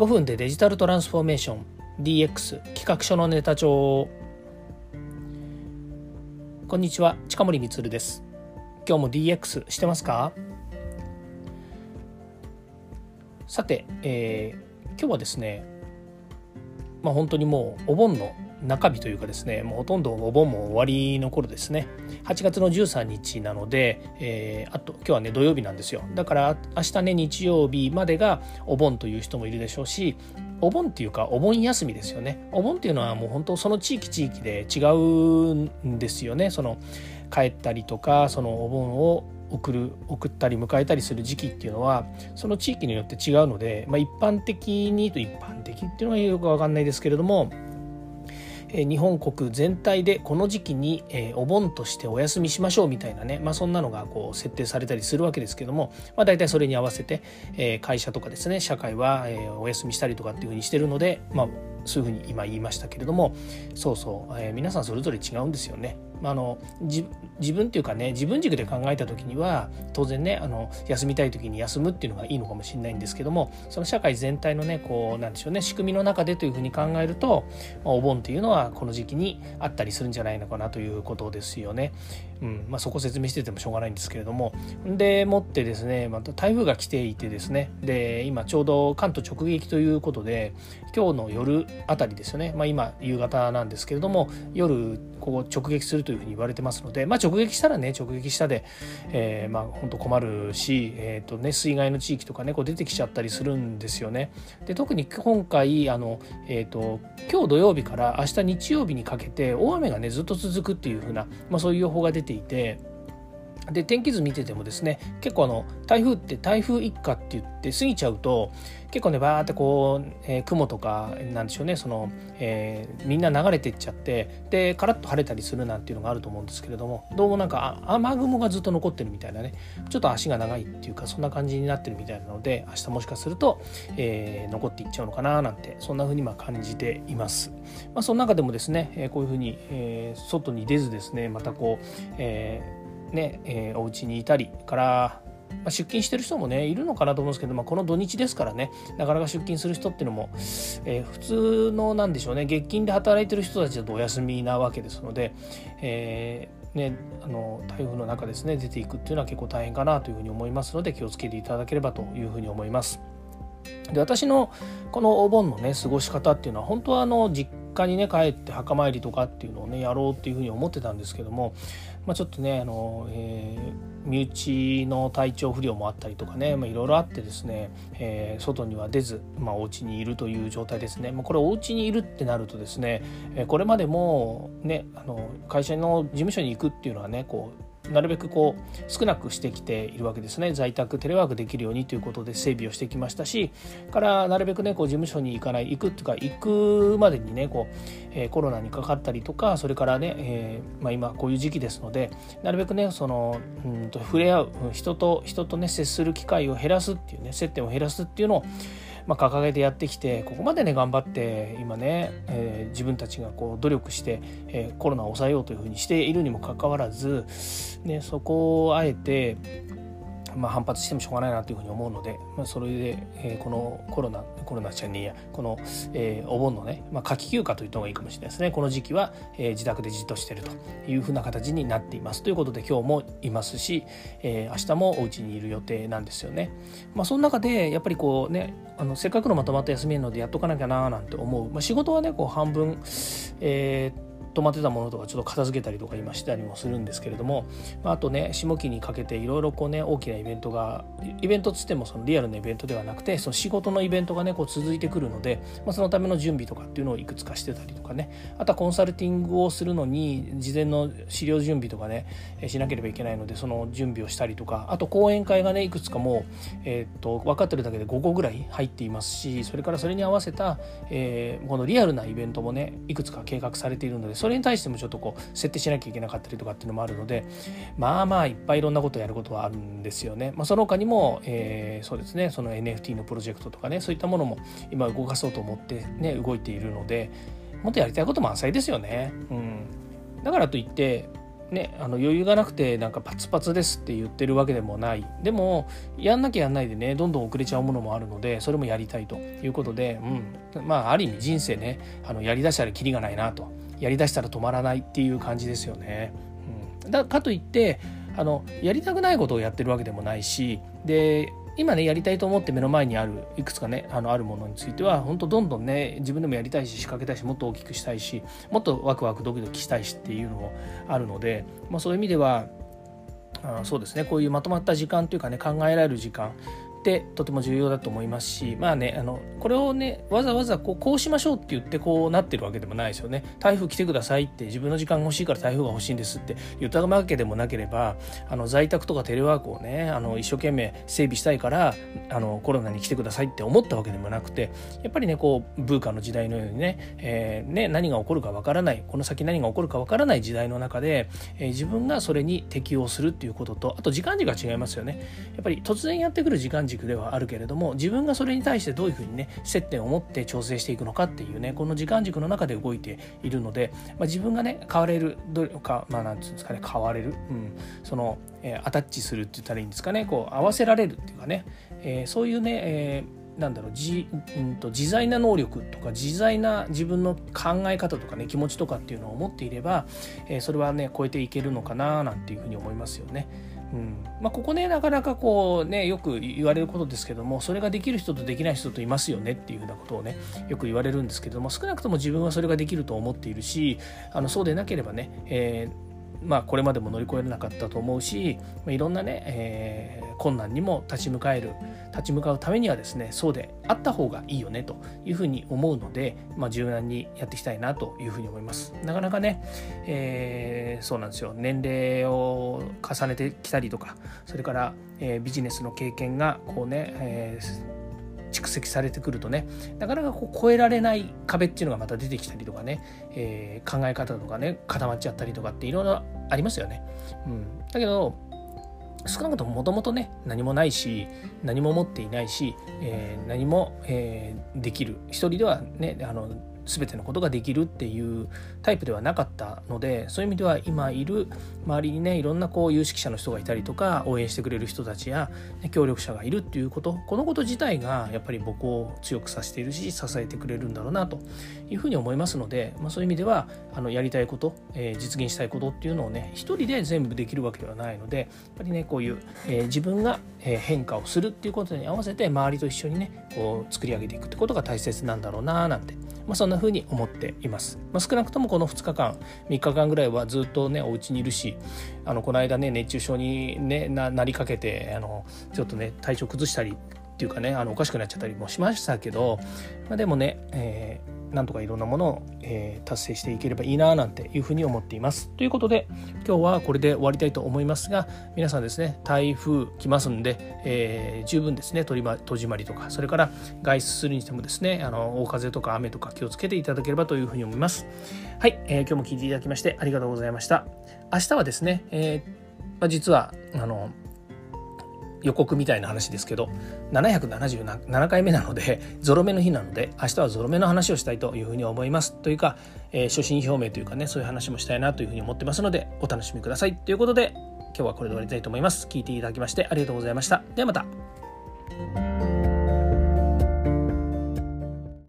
5分でデジタルトランスフォーメーション。DX 企画書のネタ帳。こんにちは近森光です。今日も DX してますか？さて、えー、今日はですねまあ本当にもうお盆の中日というかですねもうほとんどお盆も終わりの頃ですね。8月の13日なので、えー、あと今日はね土曜日なんですよ。だから明日ね日曜日までがお盆という人もいるでしょうしお盆っていうかお盆休みですよね。お盆っていうのはもう本当その地域地域で違うんですよね。その帰ったりとかそのお盆を送る送ったり迎えたりする時期っていうのはその地域によって違うので、まあ、一般的にと一般的っていうのはよく分かんないですけれども日本国全体でこの時期にお盆としてお休みしましょうみたいなね、まあ、そんなのがこう設定されたりするわけですけども、まあ、大体それに合わせて会社とかですね社会はお休みしたりとかっていうふうにしてるので、まあ、そういうふうに今言いましたけれどもそうそう、え、皆さんそれぞれ違うんですよね。あの自分っていうかね自分軸で考えた時には当然ねあの休みたい時に休むっていうのがいいのかもしれないんですけどもその社会全体のねこうなんでしょうね仕組みの中でというふうに考えると、お盆っていうのはこの時期にあったりするんじゃないのかなということですよね。うんまあ、そこ説明しててもしょうがないんですけれども。でもってですねまた台風が来ていてですね。で今ちょうど関東直撃ということで今日の夜あたりですよね、まあ、今夕方なんですけれども夜ここ直撃するというふうに言われてますので、まあ、直撃したらね直撃したで、えー、まあ本当困るし、えーとね、水害の地域とかねこう出てきちゃったりするんですよね。で特に今回あの、えーと、今日土曜日から明日日曜日にかけて大雨がねずっと続くっていうふうな、まあ、そういう予報が出ていて。で天気図見ててもですね結構あの台風って台風一過って言って過ぎちゃうと結構ねバーってこう、えー、雲とかなんでしょうねその、えー、みんな流れてっちゃってでカラッと晴れたりするなんていうのがあると思うんですけれどもどうもなんか雨雲がずっと残ってるみたいなねちょっと足が長いっていうかそんな感じになってるみたいなので明日もしかすると、えー、残っていっちゃうのかななんてそんな風にま感じています。まあ、その中でもですね、えこういう風に、え外に出ずですねまたこう、えねえー、お家にいたりからまあ、出勤してる人もねいるのかなと思うんですけど、まあ、この土日ですからねなかなか出勤する人っていうのも、えー、普通のなんでしょうね月金で働いてる人たちだとお休みなわけですので、えー、ね、あの台風の中ですね出ていくっていうのは結構大変かなというふうに思いますので気をつけていただければというふうに思います。で私のこのお盆のね過ごし方っていうのは本当はあの実家にね帰って墓参りとかっていうのをねやろうっていうふうに思ってたんですけども、まあ、ちょっとねあの、えー、身内の体調不良もあったりとかねいろいろあってですね、えー、外には出ず、まあ、お家にいるという状態ですね、まあ、これお家にいるってなるとですねこれまでもねあの会社の事務所に行くっていうのはねこうなるべくこう少なくしてきているわけですね。在宅テレワークできるようにということで整備をしてきましたしからなるべくねこう事務所に行かない行くっていうか行くまでにねこう、えー、コロナにかかったりとかそれからね、えー、まあ、今こういう時期ですのでなるべくねそのうんと触れ合う人と人とね接する機会を減らすっていうね接点を減らすっていうのをまあ、掲げてやってきてここまでね頑張って今ね、えー、自分たちがこう努力して、えー、コロナを抑えようというふうにしているにもかかわらず、ね、そこをあえてまあ、反発してもしょうがないなというふうに思うので、まあ、それで、えー、このコロナコロナちゃんにやこの、えー、お盆のね、まあ、夏季休暇と言った方がいいかもしれないですね。この時期は、えー、自宅でじっとしてるというふうな形になっています。ということで今日もいますし、えー、明日もお家にいる予定なんですよね。まあ、その中でやっぱりこうねあのせっかくのまとまった休みなのでやっとかなきゃななんて思う、まあ、仕事はねこう半分、えー止まってたものとかちょっと片付けたりとか今したりもするんですけれども、まあ、あとね下期にかけていろいろこうね大きなイベントがイベントっつってもそのリアルなイベントではなくてその仕事のイベントがねこう続いてくるので、まあ、そのための準備とかっていうのをいくつかしてたりとかね。あとはコンサルティングをするのに事前の資料準備とかねしなければいけないのでその準備をしたりとかあと講演会がねいくつかもう、えー、っと分かってるだけで5個ぐらい入っていますしそれからそれに合わせた、えー、このリアルなイベントもねいくつか計画されているのでそれに対してもちょっとこう設定しなきゃいけなかったりとかっていうのもあるのでまあまあいっぱいいろんなことやることはあるんですよね。まあ、その他にも、えー、そうですね。その NFT のプロジェクトとかねそういったものも今動かそうと思ってね動いているのでもっとやりたいこと満載ですよね。うん、だからといってね、あの余裕がなくてなんかパツパツですって言ってるわけでもない。でもやんなきゃやんないでねどんどん遅れちゃうものもあるのでそれもやりたいということで、うん、まあある意味人生ねあのやりだしたらキリがないなと。やりだしたら止まらないっていう感じですよね。うん、だかといってあのやりたくないことをやってるわけでもないしで今ねやりたいと思って目の前にあるいくつかねあのあるものについては本当どんどんね自分でもやりたいし仕掛けたいしもっと大きくしたいしもっとワクワクドキドキしたいしっていうのもあるので、まあ、そういう意味ではあそうですねこういうまとまった時間というかね考えられる時間ってとても重要だと思いますしまあねあのこれをねわざわざこうこうしましょうって言ってこうなってるわけでもないですよね。台風来てくださいって自分の時間が欲しいから台風が欲しいんですって言ったわけでもなければあの在宅とかテレワークをねあの一生懸命整備したいからあのコロナに来てくださいって思ったわけでもなくてやっぱりねこうブーカの時代のようにね,、えー、ね何が起こるかわからないこの先何が起こるかわからない時代の中で、えー、自分がそれに適応するっていうこととあと時間軸が違いますよね。やっぱり突然やってくる時間軸ではあるけれども自分がそれに対してどういうふうにね接点を持って調整していくのかっていうねこの時間軸の中で動いているので、まあ、自分がね変われるどれかまあなんていうんですかね変われる、うん、その、えー、アタッチするって言ったらいいんですかねこう合わせられるっていうかね、えー、そういうね、えーなんだろう自,、うんと、自在な能力とか自在な自分の考え方とかね気持ちとかっていうのを持っていれば、えー、それはね超えていけるのかななんていうふうに思いますよね。うん。まあ、ここねなかなかこうねよく言われることですけどもそれができる人とできない人といますよねっていうふうなことをねよく言われるんですけども少なくとも自分はそれができると思っているしあのそうでなければね、えーまあ、これまでも乗り越えられなかったと思うし、まあ、いろんなね、えー、困難にも立ち向かえる立ち向かうためにはですねそうであった方がいいよねというふうに思うので、まあ、柔軟にやっていきたいなというふうに思います。なかなかね、えー、そうなんですよ。年齢を重ねてきたりとかそれから、えー、ビジネスの経験がこうね、えー蓄積されてくるとねなかなかこう越えられない壁っていうのがまた出てきたりとかね、えー、考え方とかね固まっちゃったりとかっていろいろありますよね。うん、だけど少なくとももともとね何もないし何も持っていないし、えー、何も、えー、できる一人ではねあの全てのことができるっていうタイプではなかったのでそういう意味では今いる周りにねいろんなこう有識者の人がいたりとか応援してくれる人たちや、協力者がいるっていうことこのこと自体がやっぱり僕を強くさせているし支えてくれるんだろうなというふうに思いますので、まあ、そういう意味ではあのやりたいこと、えー、実現したいことっていうのをね一人で全部できるわけではないのでやっぱりねこういう、えー、自分が変化をするっていうことに合わせて周りと一緒にねこう作り上げていくってことが大切なんだろうななんてまあ、そんな風に思っています。まあ、少なくともこの2日間3日間ぐらいはずっとねお家にいるしあのこの間ね熱中症に、ね、ななりかけてあのちょっとね体調崩したりっていうかねあのおかしくなっちゃったりもしましたけど、まあ、でもね、えーなんとかいろんなものを、えー、達成していければいいななんていうふうに思っています。ということで今日はこれで終わりたいと思いますが皆さんですね台風来ますんで、えー、十分ですね取り、ま戸締まりとかそれから外出するにしてもですねあの大風とか雨とか気をつけていただければというふうに思います。はい、えー、今日も聞いていただきましてありがとうございました。明日はですね、えまあ、実はあの予告みたいな話ですけど777回目なので ゾロ目の日なので明日はゾロ目の話をしたいというふうに思いますというか、えー、初心表明というかねそういう話もしたいなというふうに思ってますのでお楽しみください。ということで今日はこれで終わりたいと思います。聞いていただきましてありがとうございました。ではまた。